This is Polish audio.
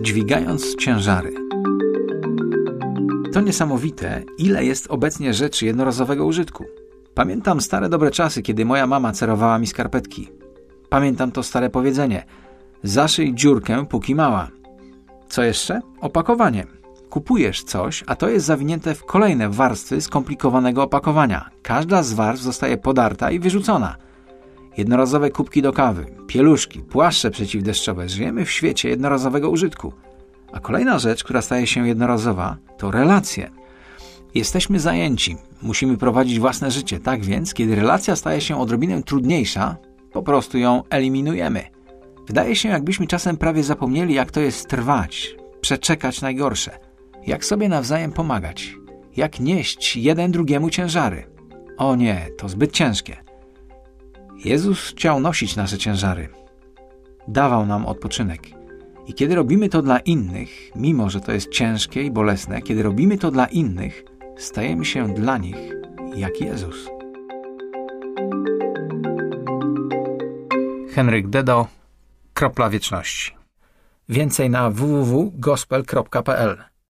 dźwigając ciężary. To niesamowite, ile jest obecnie rzeczy jednorazowego użytku. Pamiętam stare dobre czasy, kiedy moja mama cerowała mi skarpetki. Pamiętam to stare powiedzenie: zaszyj dziurkę, póki mała. Co jeszcze? Opakowanie. Kupujesz coś, a to jest zawinięte w kolejne warstwy skomplikowanego opakowania. Każda z warstw zostaje podarta i wyrzucona. Jednorazowe kubki do kawy, pieluszki, płaszcze przeciwdeszczowe. Żyjemy w świecie jednorazowego użytku. A kolejna rzecz, która staje się jednorazowa, to relacje. Jesteśmy zajęci, musimy prowadzić własne życie, tak więc, kiedy relacja staje się odrobinę trudniejsza, po prostu ją eliminujemy. Wydaje się, jakbyśmy czasem prawie zapomnieli, jak to jest trwać, przeczekać najgorsze, jak sobie nawzajem pomagać, jak nieść jeden drugiemu ciężary. O nie, to zbyt ciężkie. Jezus chciał nosić nasze ciężary. Dawał nam odpoczynek. I kiedy robimy to dla innych, mimo że to jest ciężkie i bolesne, kiedy robimy to dla innych, stajemy się dla nich jak Jezus. Henryk Dedo, Kropla Wieczności. Więcej na www.gospel.pl